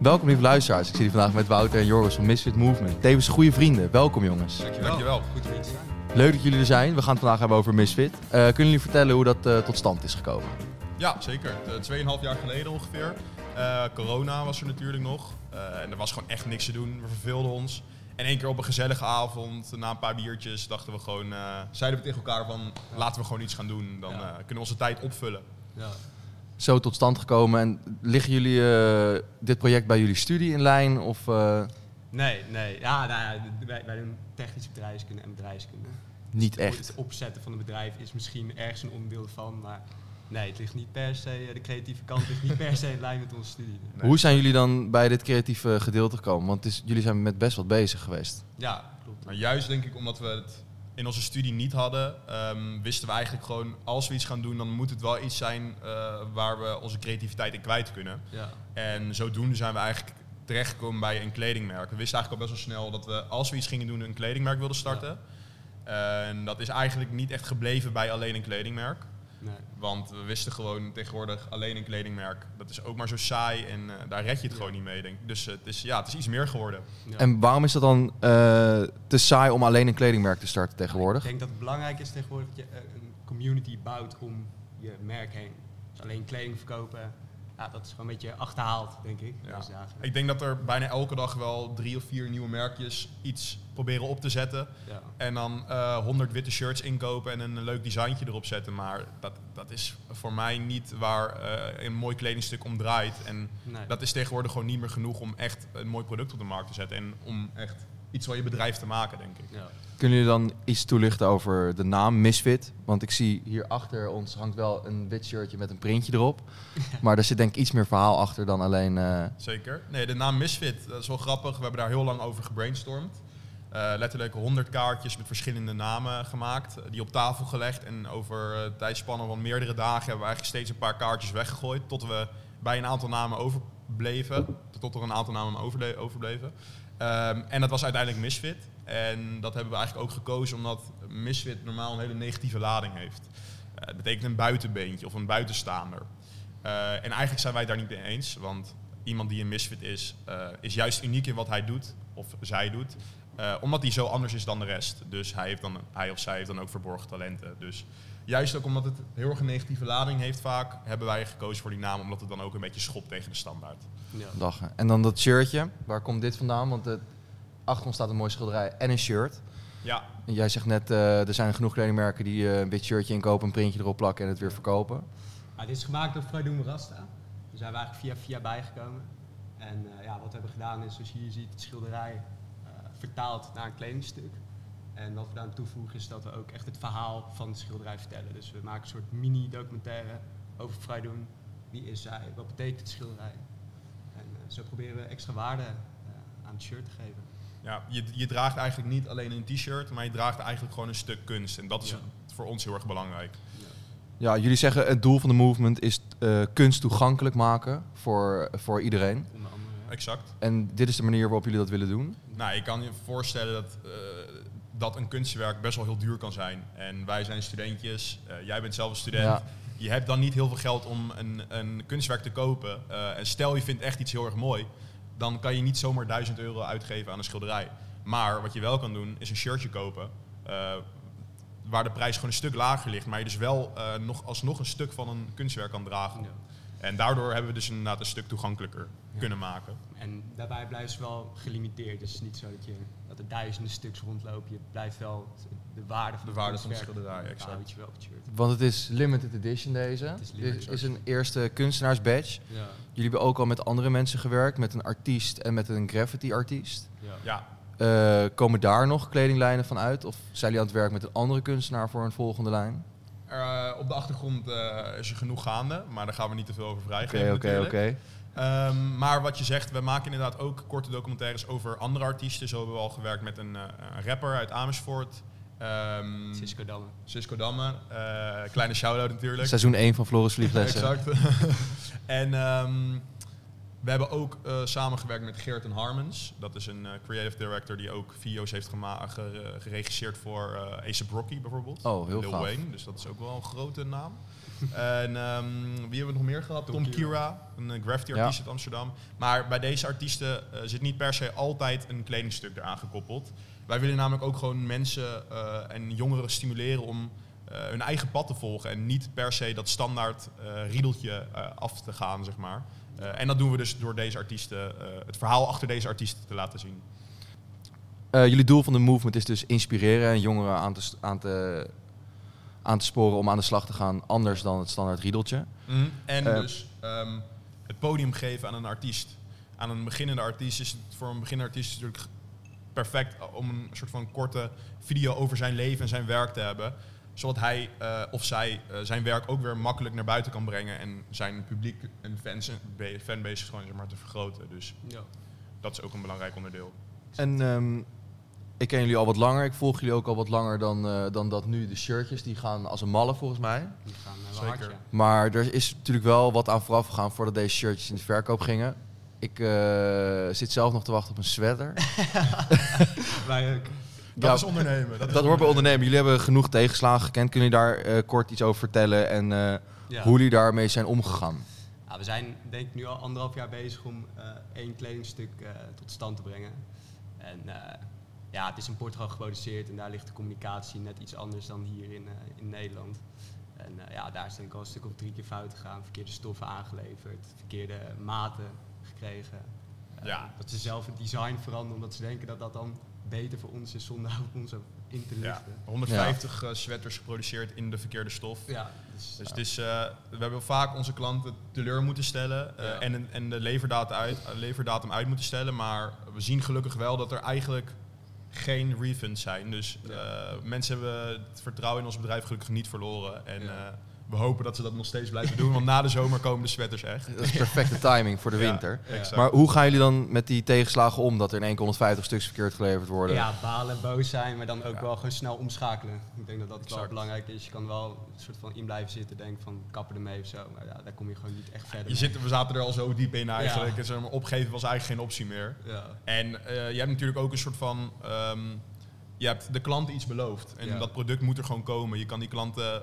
Welkom lieve luisteraars. Ik zie jullie vandaag met Wouter en Joris van Misfit Movement. Tevens goede vrienden. Welkom jongens. Dankjewel. Dankjewel. Goed om hier te zijn. Leuk dat jullie er zijn. We gaan het vandaag hebben over Misfit. Eh, kunnen jullie vertellen hoe dat eh, tot stand is gekomen? Ja, zeker. Eh, Tweeënhalf jaar geleden ongeveer. Eh, corona was er natuurlijk nog. Eh, en er was gewoon echt niks te doen. We verveelden ons. En één keer op een gezellige avond, na een paar biertjes, dachten we gewoon, eh, zeiden we tegen elkaar van, laten we gewoon iets gaan doen. Dan Ja. eh, kunnen we onze tijd opvullen. Ja. Zo tot stand gekomen. En liggen jullie eh, dit project bij jullie studie in lijn? Of, eh, Nee, nee. Ja, nou ja, wij, wij doen technische bedrijfskunde en bedrijfskunde. niet Het echt? opzetten van een bedrijf is misschien ergens een onderdeel van, maar nee, het ligt niet per se, eh, de creatieve kant ligt niet per se in lijn met onze studie. Nee. Hoe zijn jullie dan bij dit creatieve gedeelte gekomen? Want het is, jullie zijn met best wat bezig geweest. Ja, klopt. Maar juist denk ik omdat we het in onze studie niet hadden, ehm, wisten we eigenlijk gewoon, als we iets gaan doen, dan moet het wel iets zijn eh, waar we onze creativiteit in kwijt kunnen. Ja. En zodoende zijn we eigenlijk terechtgekomen bij een kledingmerk. We wisten eigenlijk al best wel snel dat we, als we iets gingen doen, een kledingmerk wilden starten. En dat is eigenlijk niet echt gebleven bij alleen een kledingmerk. Nee. Want we wisten gewoon tegenwoordig alleen een kledingmerk. Dat is ook maar zo saai en eh, daar red je het Ja. gewoon niet mee. Denk. ik. Dus eh, het, is, ja, het is iets meer geworden. Ja. En waarom is dat dan eh, te saai om alleen een kledingmerk te starten tegenwoordig? Ik denk dat het belangrijk is tegenwoordig dat je een community bouwt om je merk heen. Dus alleen kleding verkopen, ja, dat is gewoon een beetje achterhaald, denk ik, Ja. deze dagen. Ik denk dat er bijna elke dag wel drie of vier nieuwe merkjes iets proberen op te zetten. Ja. En dan eh 100 witte shirts inkopen en een leuk designtje erop zetten. Maar dat, dat is voor mij niet waar eh, een mooi kledingstuk om draait. En Nee. dat is tegenwoordig gewoon niet meer genoeg om echt een mooi product op de markt te zetten. En om echt iets van je bedrijf te maken, denk ik. ja. Kunnen jullie dan iets toelichten over de naam Misfit? Want ik zie hier achter ons hangt wel een wit shirtje met een printje erop. Maar er zit denk ik iets meer verhaal achter dan alleen... eh, Zeker. Nee, de naam Misfit, dat is wel grappig. We hebben daar heel lang over gebrainstormd. Eh, letterlijk 100 kaartjes met verschillende namen gemaakt, eh, die op tafel gelegd. En over eh, tijdspannen van meerdere dagen hebben we eigenlijk steeds een paar kaartjes weggegooid. Tot we bij een aantal namen overbleven. Tot er een aantal namen overbleven. Ehm, en dat was uiteindelijk Misfit. En dat hebben we eigenlijk ook gekozen omdat Misfit normaal een hele negatieve lading heeft. Eh, het betekent een buitenbeentje of een buitenstaander. Eh, en eigenlijk zijn wij daar niet mee eens. Want iemand die een misfit is, eh, is juist uniek in wat hij doet, of zij doet. omdat hij zo anders is dan de rest. Dus hij, heeft dan, hij of zij heeft dan ook verborgen talenten. Dus juist ook omdat het heel erg een negatieve lading heeft vaak, hebben wij gekozen voor die naam. Omdat het dan ook een beetje schopt tegen de standaard. Ja. lachen. En dan dat shirtje. Waar komt dit vandaan? Want het, achter ons staat een mooi schilderij en een shirt. Ja, En jij zegt net, eh, er zijn genoeg kledingmerken die eh, een wit shirtje inkopen, een printje erop plakken en het weer verkopen. Ah, dit is gemaakt door Freudoem Rasta. Daar zijn we eigenlijk via via bijgekomen. En eh, ja, wat we hebben gedaan is, zoals je hier ziet, het schilderij eh, vertaald naar een kledingstuk. En wat we daar aan toevoegen is dat we ook echt het verhaal van het schilderij vertellen. Dus we maken een soort mini-documentaire over Freudoem. Wie is zij? Wat betekent het schilderij? En eh, zo proberen we extra waarde eh, aan het shirt te geven. ja je, je draagt eigenlijk niet alleen een t-shirt, maar je draagt eigenlijk gewoon een stuk kunst. En dat is Ja. voor ons heel erg belangrijk. Ja, jullie zeggen het doel van de movement is eh, kunst toegankelijk maken voor, voor iedereen. Onder andere. ja. Exact. En dit is de manier waarop jullie dat willen doen. Nou, je kan je voorstellen dat, eh, dat een kunstwerk best wel heel duur kan zijn. En wij zijn studentjes, eh, jij bent zelf een student. Ja. Je hebt dan niet heel veel geld om een, een kunstwerk te kopen. Eh, en stel je vindt echt iets heel erg mooi, dan kan je niet zomaar 1000 euro uitgeven aan een schilderij. Maar wat je wel kan doen, is een shirtje kopen. eh, waar de prijs gewoon een stuk lager ligt, maar je dus wel nog, alsnog een stuk van een kunstwerk kan dragen. Ja. En daardoor hebben we dus inderdaad een stuk toegankelijker Ja. kunnen maken. En daarbij blijft ze wel gelimiteerd. Dus het is niet zo dat, je, dat er duizenden stuks rondlopen. Je blijft wel de waarde van De waarde van kunstwerk schilderij, exact. je wel. Want het is limited edition deze. Het is Dit limited is een eerste kunstenaarsbadge. Ja. Jullie hebben ook al met andere mensen gewerkt, met een artiest en met een graffiti artiest. Ja. Ja, Eh, komen daar nog kledinglijnen van uit? Of zijn jullie aan het werk met een andere kunstenaar voor een volgende lijn? Eh, op de achtergrond eh, is er genoeg gaande, maar daar gaan we niet te veel over Oké, vrijgeven oké, natuurlijk. oké. Ehm, maar wat je zegt, we maken inderdaad ook korte documentaires over andere artiesten. Zo hebben we al gewerkt met een, eh, een rapper uit Amersfoort. Ehm Cisco Damme. Cisco Damme. eh, kleine shout-out natuurlijk. Seizoen 1 van Floris Vlieglessen. Exact. en ehm, We hebben ook eh, samengewerkt met Geert en Harmons. Dat is een eh, creative director die ook video's heeft geregisseerd voor eh A$AP Rocky bijvoorbeeld. Oh, heel Lil gaaf. Wayne, dus dat is ook wel een grote naam. en ehm, wie hebben we nog meer gehad? Tom, Tom Kira, een graffiti artiest uit Amsterdam. Maar bij deze artiesten zit niet per se altijd een kledingstuk eraan gekoppeld. Wij willen namelijk ook gewoon mensen eh, en jongeren stimuleren om eh, hun eigen pad te volgen. En niet per se dat standaard eh, riedeltje af te gaan, zeg maar. Eh, en dat doen we dus door deze artiesten, eh, het verhaal achter deze artiesten te laten zien. Eh, jullie doel van de movement is dus inspireren en jongeren aan te, aan, te, aan te sporen om aan de slag te gaan, anders dan het standaard riedeltje. En Eh. dus ehm, het podium geven aan een artiest. Aan een beginnende artiest is het voor een beginnende artiest natuurlijk perfect om een soort van korte video over zijn leven en zijn werk te hebben. Zodat hij eh, of zij eh, zijn werk ook weer makkelijk naar buiten kan brengen en zijn publiek en fans be- fanbase gewoon zeg maar, te vergroten. Dus Ja. dat is ook een belangrijk onderdeel. En ehm, ik ken jullie al wat langer, ik volg jullie ook al wat langer dan, eh, dan dat nu. De shirtjes die gaan als een malle volgens mij. Die gaan eh, wel Zeker. hard, ja. Maar er is natuurlijk wel wat aan vooraf gegaan voordat deze shirtjes in de verkoop gingen. Ik eh, zit zelf nog te wachten op een sweater. Wij ook. Dat Ja, is ondernemen. Dat, is Dat hoort bij ondernemen. Jullie hebben genoeg tegenslagen gekend. Kunnen jullie daar eh, kort iets over vertellen en eh, Ja. hoe jullie daarmee zijn omgegaan? Ja, we zijn denk ik nu al anderhalf jaar bezig om eh, één kledingstuk eh, tot stand te brengen. En eh, ja, het is in Portugal geproduceerd en daar ligt de communicatie net iets anders dan hier in, eh, in Nederland. En eh, ja, daar is denk ik al een stuk of drie keer fout gegaan. Verkeerde stoffen aangeleverd, verkeerde maten gekregen. Ja. Dat ze zelf het design veranderen omdat ze denken dat dat dan beter voor ons is zonder ons in te ja, lichten. 150 eh, sweaters geproduceerd in de verkeerde stof. Ja, dus, Dus eh, we hebben vaak onze klanten teleur moeten stellen Ja. en, en de leverdatum uit, leverdatum uit moeten stellen. Maar we zien gelukkig wel dat er eigenlijk geen refunds zijn. Dus mensen hebben het vertrouwen in ons bedrijf gelukkig niet verloren. En Ja. We hopen dat ze dat nog steeds blijven doen, want na de zomer komen de sweaters echt. Dat is perfecte timing voor de winter. Maar hoe gaan jullie dan met die tegenslagen om dat er in één keer 150 stuks verkeerd geleverd worden? Ja, balen, boos zijn, maar dan ook Ja. wel gewoon snel omschakelen. Ik denk dat dat wel belangrijk is. Je kan wel een soort van in blijven zitten, denken van kappen ermee of zo. Maar ja, daar kom je gewoon niet echt verder Je zit, we zaten er al zo diep in eigenlijk. Ja. En zeg maar, opgeven was eigenlijk geen optie meer. Ja. En eh, je hebt natuurlijk ook een soort van. ehm, je hebt de klant iets beloofd. En Ja. dat product moet er gewoon komen. Je kan die klanten. eh,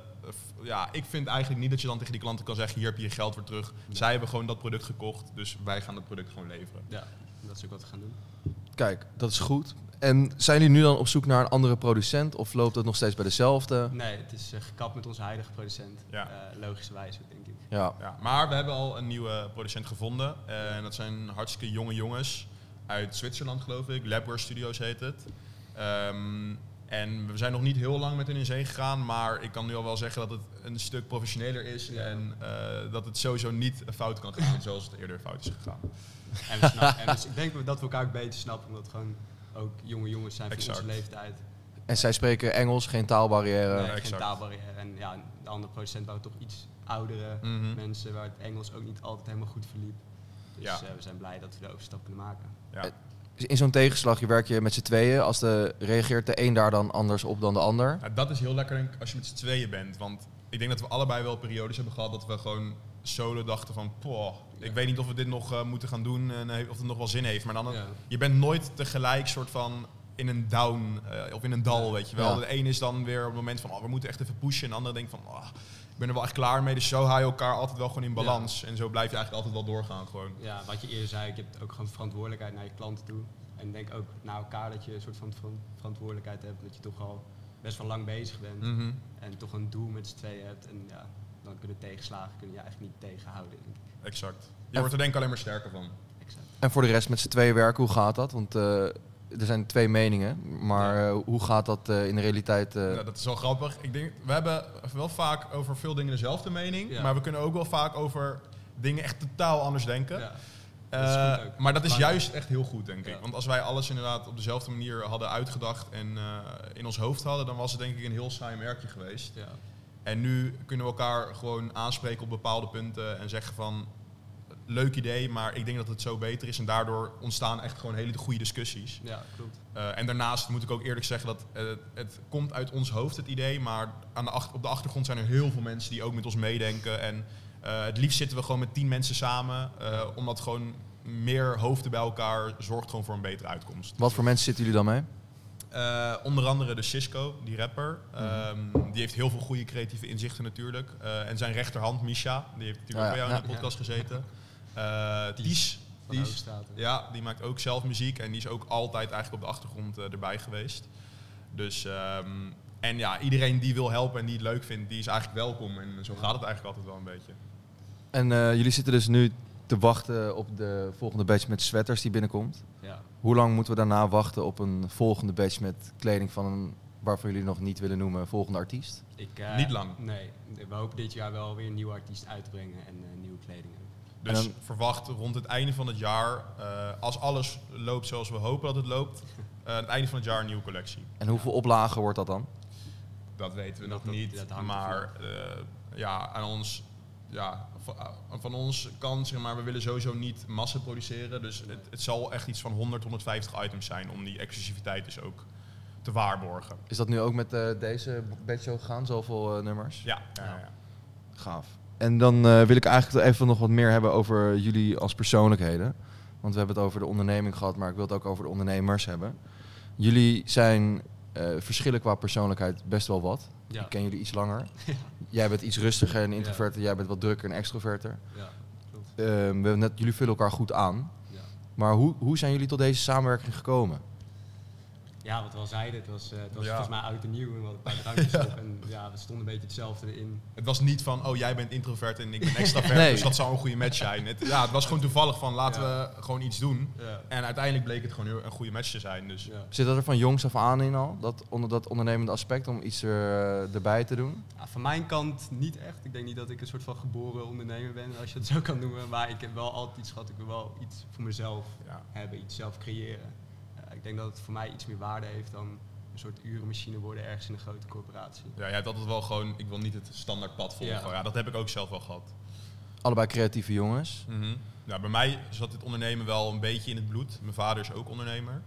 ja, ik vind eigenlijk niet dat je dan tegen die klanten kan zeggen: hier heb je je geld weer terug. Zij hebben gewoon dat product gekocht. Dus wij gaan het product gewoon leveren. ja, dat is ook wat we gaan doen. Kijk, dat is goed. En zijn jullie nu dan op zoek naar een andere producent of loopt het nog steeds bij dezelfde? Nee, het is eh, gekapt met onze huidige producent. Ja. Eh, logischerwijs ook, denk ik. Ja. Ja, maar we hebben al een nieuwe producent gevonden. En dat zijn hartstikke jonge jongens uit Zwitserland, geloof ik. Labware Studios heet het. Ehm, en we zijn nog niet heel lang met hen in zee gegaan, maar ik kan nu al wel zeggen dat het een stuk professioneler is Ja. en eh, dat het sowieso niet fout kan gaan zoals het eerder fout is gegaan. En, we snappen, en we- ik denk dat we elkaar ook beter snappen, omdat het gewoon ook jonge jongens zijn van Exact. onze leeftijd. En zij spreken Engels, geen taalbarrière. Nee, geen taalbarrière. En ja, de andere producent wou toch iets oudere Mhm. mensen waar het Engels ook niet altijd helemaal goed verliep. Dus Ja. eh, we zijn blij dat we de overstap kunnen maken. Ja. Eh, In zo'n tegenslag, je werk je met z'n tweeën. Als de, reageert de een daar dan anders op dan de ander? Nou, dat is heel lekker denk ik, als je met z'n tweeën bent. Want ik denk dat we allebei wel periodes hebben gehad dat we gewoon solo dachten van... Poh, ik weet niet of we dit nog eh, moeten gaan doen en eh, of het nog wel zin heeft. Maar dan, Ja. je bent nooit tegelijk soort van in een down eh, of in een dal, Ja. weet je wel. Ja. De een is dan weer op het moment van, oh, we moeten echt even pushen. En de ander denkt van, oh, ik ben er wel echt klaar mee. Dus zo hou je elkaar altijd wel gewoon in balans. En zo blijf je eigenlijk altijd wel doorgaan gewoon. Ja, wat je eerder zei, je hebt ook gewoon verantwoordelijkheid naar je klanten toe. En denk ook naar elkaar dat je een soort van veran- verantwoordelijkheid hebt. Dat je toch al best wel lang bezig bent. Mhm. En toch een doel met z'n tweeën hebt. En ja, dan kunnen tegenslagen kun je eigenlijk niet tegenhouden. denk ik. Exact. Je wordt er denk ik alleen maar sterker van. Exact. En voor de rest met z'n tweeën werken, hoe gaat dat? Want eh, er zijn twee meningen. Maar eh, hoe gaat dat eh, in de realiteit? eh? Ja, dat is wel grappig. Ik denk, we hebben wel vaak over veel dingen dezelfde mening. Ja. Maar we kunnen ook wel vaak over dingen echt totaal anders denken. Ja. Eh, Dat is goed ook. maar dat is juist echt heel goed, denk ik. Want als wij alles inderdaad op dezelfde manier hadden uitgedacht en eh, in ons hoofd hadden, dan was het denk ik een heel saai merkje geweest. Ja. En nu kunnen we elkaar gewoon aanspreken op bepaalde punten en zeggen van, leuk idee, maar ik denk dat het zo beter is. En daardoor ontstaan echt gewoon hele goede discussies. ja, klopt. Eh, en daarnaast moet ik ook eerlijk zeggen dat eh, het komt uit ons hoofd, het idee. Maar aan de ach- op de achtergrond zijn er heel veel mensen die ook met ons meedenken. En eh, het liefst zitten we gewoon met tien mensen samen. eh, omdat gewoon meer hoofden bij elkaar zorgt gewoon voor een betere uitkomst. Wat voor mensen zitten jullie dan mee? Eh, onder andere de Cisco, die rapper. Ehm, die heeft heel veel goede creatieve inzichten natuurlijk. Eh, en zijn rechterhand, Misha, die heeft natuurlijk Ah, ja. bij jou in de Ja. podcast gezeten. Eh Ties, Van Ties, Hoogstraten. ja, die maakt ook zelf muziek en die is ook altijd eigenlijk op de achtergrond eh, erbij geweest. Dus, ehm, en ja, iedereen die wil helpen en die het leuk vindt, die is eigenlijk welkom. En zo gaat het eigenlijk altijd wel een beetje. En eh, jullie zitten dus nu te wachten op de volgende batch met sweaters die binnenkomt. Ja. Hoe lang moeten we daarna wachten op een volgende batch met kleding van een, waarvan jullie nog niet willen noemen, volgende artiest? Ik, Niet lang. Nee, we hopen dit jaar wel weer een nieuwe artiest uit te brengen en eh, nieuwe kleding. Dus En dan- verwacht rond het einde van het jaar, eh, als alles loopt zoals we hopen dat het loopt, eh, aan het einde van het jaar een nieuwe collectie. En hoeveel oplagen wordt dat dan? Dat weten we Dat- nog dat- niet. dat maar eh, ja, aan ons, ja, van, van ons kan, zeg maar, we willen sowieso niet massa produceren. Dus het, het zal echt iets van 100, 150 items zijn om die exclusiviteit dus ook te waarborgen. Is dat nu ook met eh, deze batch gegaan, zoveel nummers? Ja, ja, ja. ja. Gaaf. En dan eh, wil ik eigenlijk even nog wat meer hebben over jullie als persoonlijkheden. Want we hebben het over de onderneming gehad, maar ik wil het ook over de ondernemers hebben. Jullie zijn eh, verschillen qua persoonlijkheid best wel wat. Ja. Ik ken jullie iets langer. Jij bent iets rustiger en introverter, jij bent wat drukker en extroverter. Ja, klopt. Ehm, we hebben net, jullie vullen elkaar goed aan. Ja. Maar hoe, hoe zijn jullie tot deze samenwerking gekomen? Ja, wat we al zeiden, het was, eh, het was Ja. volgens mij oud en nieuw en we hadden een paar drankjes op. En ja, we stonden een beetje hetzelfde in. Het was niet van, oh jij bent introvert en ik ben extravert, Nee. dus dat zou een goede match zijn. Het, ja, het was gewoon toevallig van, laten Ja. we gewoon iets doen. Ja. En uiteindelijk bleek het gewoon een goede match te zijn. Dus Ja. Zit dat er van jongs af aan in al? Dat, onder dat ondernemende aspect om iets er, eh, erbij te doen? Ja, van mijn kant niet echt. Ik denk niet dat ik een soort van geboren ondernemer ben, als je het zo kan noemen. Maar ik heb wel altijd iets gehad. Ik wil wel iets voor mezelf ja. hebben, iets zelf creëren. Ik denk dat het voor mij iets meer waarde heeft dan een soort urenmachine worden ergens in een grote corporatie. Ja, jij had altijd wel gewoon, ik wil niet het standaard pad volgen. Ja. Ja. dat heb ik ook zelf wel gehad. Allebei creatieve jongens. ja, bij mij zat dit ondernemen wel een beetje in het bloed. Mijn vader is ook ondernemer.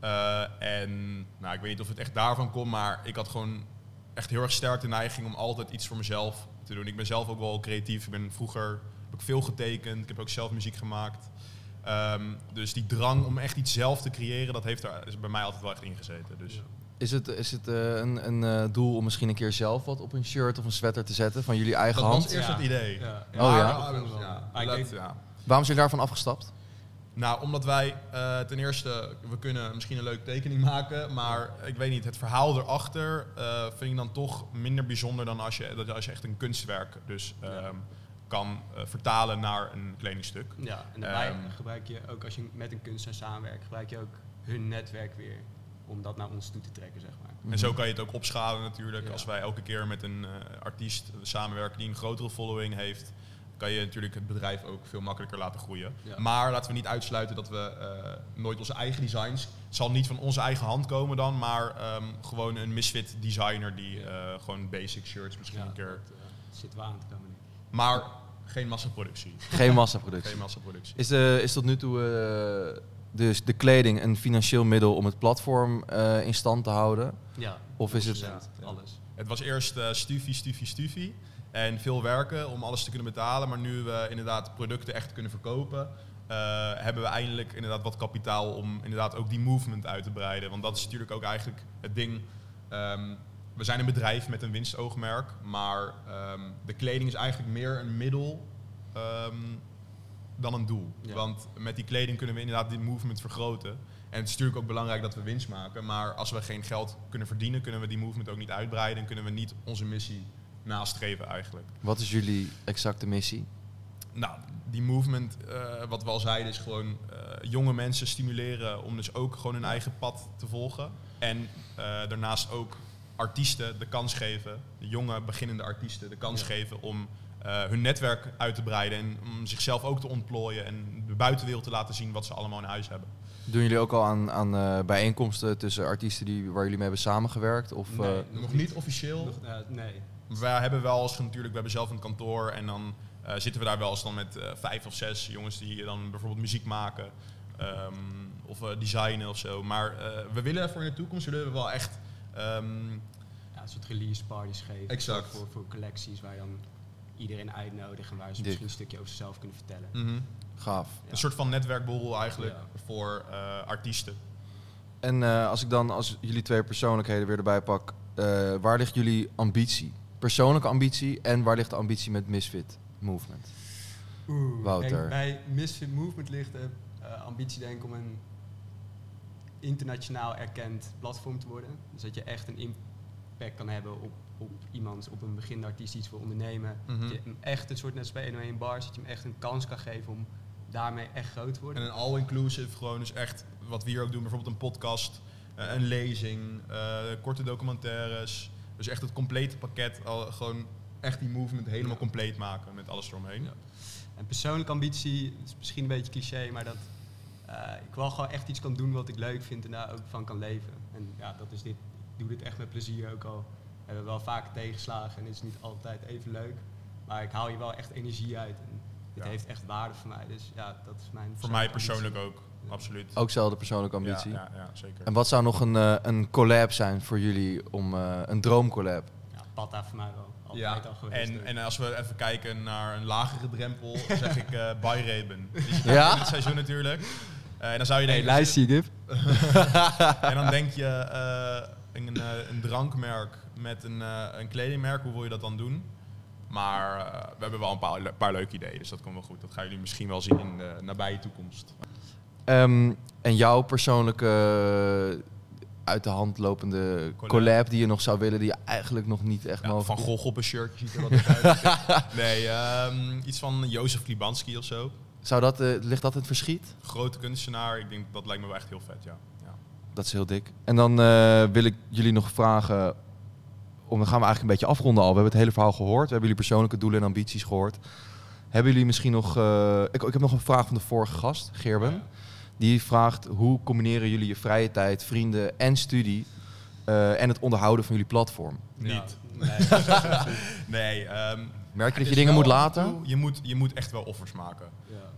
Eh, en nou, ik weet niet of het echt daarvan komt, maar ik had gewoon echt heel erg sterk de neiging om altijd iets voor mezelf te doen. Ik ben zelf ook wel creatief. Ik ben vroeger heb ik veel getekend. Ik heb ook zelf muziek gemaakt. Ehm, dus die drang om echt iets zelf te creëren, dat heeft er is bij mij altijd wel echt ingezeten. Dus. Is het, is het eh, een, een eh, doel om misschien een keer zelf wat op een shirt of een sweater te zetten van jullie eigen Dat hand? was eerst Ja. het idee. Ja. Oh ja? Dat wel. ja, dat-. Waarom zijn jullie daarvan afgestapt? Nou, omdat wij eh, ten eerste, we kunnen misschien een leuke tekening maken, maar ik weet niet, het verhaal erachter eh, vind ik dan toch minder bijzonder dan als je, dat als je echt een kunstwerk dus Ja. Kan eh, vertalen naar een kledingstuk. Ja, en daarbij Ehm. gebruik je ook als je met een kunstenaar samenwerkt, gebruik je ook hun netwerk weer om dat naar ons toe te trekken, zeg maar. En zo kan je het ook opschalen natuurlijk. Ja. Als wij elke keer met een eh, artiest samenwerken die een grotere following heeft, kan je natuurlijk het bedrijf ook veel makkelijker laten groeien. Ja. Maar laten we niet uitsluiten dat we eh, nooit onze eigen designs, het zal niet van onze eigen hand komen dan, maar ehm, gewoon een misfit designer die Ja. gewoon basic shirts misschien Ja, een keer. dat, zitten we aan te komen. Maar geen massaproductie. Geen massaproductie. geen massaproductie. Is, de, is tot nu toe eh, dus de kleding een financieel middel om het platform eh, in stand te houden? Ja, Of is het- 100%, Ja. alles. Het was eerst eh stufie, stufie, stufie. En veel werken om alles te kunnen betalen. Maar nu we inderdaad producten echt kunnen verkopen, eh, hebben we eindelijk inderdaad wat kapitaal om inderdaad ook die movement uit te breiden. Want dat is natuurlijk ook eigenlijk het ding. Ehm, we zijn een bedrijf met een winstoogmerk, maar ehm, de kleding is eigenlijk meer een middel ehm, dan een doel. Ja. Want met die kleding kunnen we inderdaad die movement vergroten. En het is natuurlijk ook belangrijk dat we winst maken. Maar als we geen geld kunnen verdienen, kunnen we die movement ook niet uitbreiden. En kunnen we niet onze missie nastreven eigenlijk. Wat is jullie exacte missie? Nou, die movement, eh, wat we al zeiden, is gewoon eh, jonge mensen stimuleren om dus ook gewoon hun eigen pad te volgen. En eh, daarnaast ook artiesten de kans geven, de jonge beginnende artiesten de kans Ja. geven om eh, hun netwerk uit te breiden en om zichzelf ook te ontplooien en de buitenwereld te laten zien wat ze allemaal in huis hebben. Doen jullie ook al aan, aan eh, bijeenkomsten tussen artiesten die, waar jullie mee hebben samengewerkt? Of, Nee. eh, Nog niet officieel. Nog, nee. Wij hebben wel eens natuurlijk, we hebben zelf een kantoor en dan eh, zitten we daar wel eens dan met vijf of zes jongens die dan bijvoorbeeld muziek maken ehm, of eh, designen of zo. Maar eh, we willen voor in de toekomst willen we wel echt. Ehm, Ja, een soort release parties geven. Exact. Voor, voor collecties waar je dan iedereen uitnodigt en waar ze Dik. misschien een stukje over zichzelf kunnen vertellen. mhm. Gaaf. Ja. Een soort van netwerkborrel eigenlijk Ja. voor eh, artiesten. En eh, als ik dan, als jullie twee persoonlijkheden weer erbij pak, eh, waar ligt jullie ambitie? Persoonlijke ambitie en waar ligt de ambitie met Misfit Movement? Oeh, Wouter. bij Misfit Movement ligt de eh, ambitie denk ik om een internationaal erkend platform te worden. Dus dat je echt een impact kan hebben op, op iemand, op een beginnende artiest die iets wil ondernemen. Mhm. Dat je hem echt een soort net als bij 101 Bars, dat je hem echt een kans kan geven om daarmee echt groot te worden. En een all-inclusive, gewoon dus echt wat we hier ook doen, bijvoorbeeld een podcast, eh, een lezing, eh, korte documentaires. Dus echt het complete pakket, al, gewoon echt die movement helemaal Ja. compleet maken met alles eromheen. Ja. En persoonlijke ambitie, is misschien een beetje cliché, maar dat ik wel gewoon echt iets kan doen wat ik leuk vind en daar ook van kan leven. En ja, dat is dit. Ik doe dit echt met plezier ook al. Hebben we wel vaak tegenslagen en het is niet altijd even leuk. Maar ik haal hier wel echt energie uit. En dit Ja. heeft echt waarde voor mij. Dus ja, dat is mijn Voor mij ambitie. persoonlijk ook, absoluut. Ook zelfde persoonlijke ambitie. Ja, ja, ja, zeker. En wat zou nog een, eh, een collab zijn voor jullie om eh, een droomcollab? Ja, Patta voor mij wel. Altijd Ja, al geweest. en, ook. en als we even kijken naar een lagere drempel, zeg ik eh. Die zit Ja? in het seizoen natuurlijk. Eh, en dan zou je denken, Gip. en dan denk je eh, een, eh, een drankmerk met een, een kledingmerk, hoe wil je dat dan doen? Maar we hebben wel een paar, le- paar leuke ideeën, dus dat komt wel goed. Dat gaan jullie misschien wel zien in de nabije toekomst. Ehm, en jouw persoonlijke uit de hand lopende Collab. collab. die je nog zou willen, die je eigenlijk nog niet echt Ja, mogelijk van Gogh op een shirtje ziet er wat uit. nee, ehm, iets van Jozef Klibanski of zo. Zou dat, eh, ligt dat in het verschiet? Grote kunstenaar, ik denk dat lijkt me wel echt heel vet, ja. ja. Dat is heel dik. En dan eh, wil ik jullie nog vragen. Om, dan gaan we eigenlijk een beetje afronden al. We hebben het hele verhaal gehoord. We hebben jullie persoonlijke doelen en ambities gehoord. Hebben jullie misschien nog. eh, ik, ik heb nog een vraag van de vorige gast, Gerben. Ja. Die vraagt: hoe combineren jullie je vrije tijd, vrienden en studie. eh, en het onderhouden van jullie platform? Ja, Niet. nee. Nee, ehm, Merk je dat je dingen moet laten? toe- Je moet, je moet echt wel offers maken.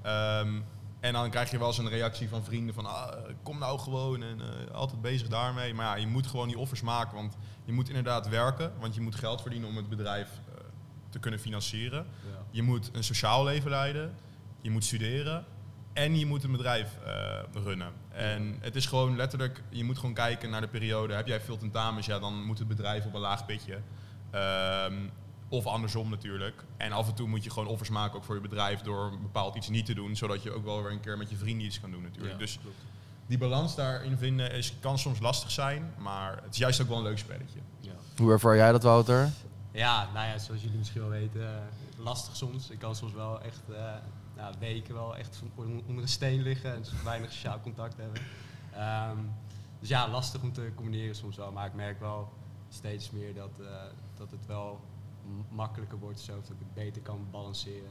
ja. Ehm, en dan krijg je wel eens een reactie van vrienden van ah, kom nou gewoon en eh, altijd bezig daarmee. Maar ja, je moet gewoon die offers maken, want je moet inderdaad werken, want je moet geld verdienen om het bedrijf eh, te kunnen financieren. Ja. Je moet een sociaal leven leiden, je moet studeren en je moet een bedrijf eh, runnen. En het is gewoon letterlijk, je moet gewoon kijken naar de periode. Heb jij veel tentamens, ja, dan moet het bedrijf op een laag pitje. Ehm, of andersom natuurlijk. En af en toe moet je gewoon offers maken ook voor je bedrijf door een bepaald iets niet te doen, zodat je ook wel weer een keer met je vrienden iets kan doen natuurlijk. Ja, dus klopt. die balans daarin vinden is, kan soms lastig zijn, maar het is juist ook wel een leuk spelletje. Ja. Hoe ervaar jij dat, Wouter? Ja, nou ja, zoals jullie misschien wel weten, eh, lastig soms. Ik kan soms wel echt eh, nou, weken wel echt van- onder een steen liggen en weinig sociaal contact hebben. Ehm, dus ja, lastig om te combineren soms wel. Maar ik merk wel steeds meer dat, eh, dat het wel makkelijker wordt, zo dat ik het beter kan balanceren.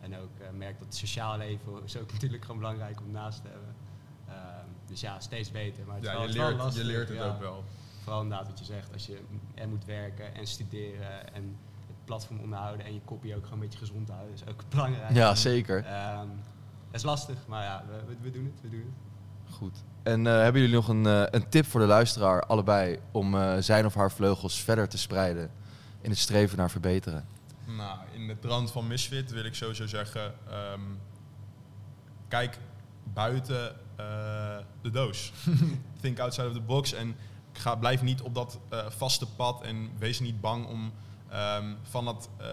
En ook eh, merk dat het sociaal leven is ook natuurlijk gewoon belangrijk om naast te hebben. Ehm, dus ja, steeds beter. Maar het is Ja, wel, je wel leert, lastig, je leert het ja. ook wel. Vooral inderdaad wat je zegt, als je en moet werken en studeren en het platform onderhouden en je kopie ook gewoon een beetje gezond houden, is ook belangrijk. Ja, zeker. Ehm, het is lastig, maar ja, we, we, we doen het, we doen het. Goed. En eh, hebben jullie nog een, eh, een tip voor de luisteraar, allebei, om eh, zijn of haar vleugels verder te spreiden in het streven naar verbeteren? Nou, in de trant van Misfit wil ik sowieso zeggen, ehm, kijk buiten eh, de doos. Think outside of the box en ga, blijf niet op dat eh, vaste pad en wees niet bang om ehm, van dat eh,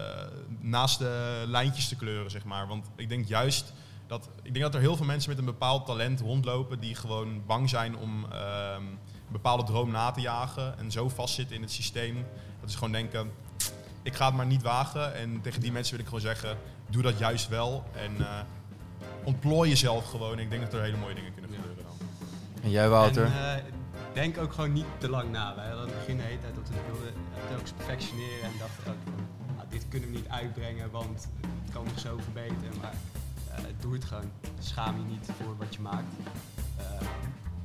naast de lijntjes te kleuren, zeg maar. Want ik denk juist dat, ik denk dat er heel veel mensen met een bepaald talent rondlopen die gewoon bang zijn om ehm, bepaalde droom na te jagen en zo vastzitten in het systeem. Dat is gewoon denken, ik ga het maar niet wagen. En tegen die mensen wil ik gewoon zeggen, doe dat juist wel. En eh, ontplooi jezelf gewoon. Ik denk dat er hele mooie dingen kunnen gebeuren dan. En jij, Wouter? En eh, denk ook gewoon niet te lang na. Wij hadden aan het begin de hele tijd dat we wilden telkens perfectioneren en dachten ook nou, dit kunnen we niet uitbrengen, want het kan nog zo verbeteren. Maar eh, doe het gewoon. Schaam je niet voor wat je maakt.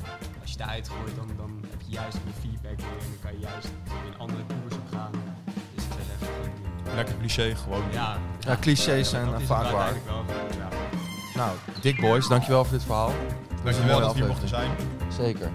Eh, als je het eruit gooit, dan, dan heb je juist weer feedback weer en dan kan je juist weer een andere koers op gaan. Dus zou zeggen, gewoon doen. Lekker cliché, gewoon. Ja, Ja, clichés zijn dat eh, is vaak het waar. wel. Ja. Nou, Dick Boys, dankjewel voor dit verhaal. Dat was een Dankjewel mooie dat we hier mochten aflevering. zijn. Zeker.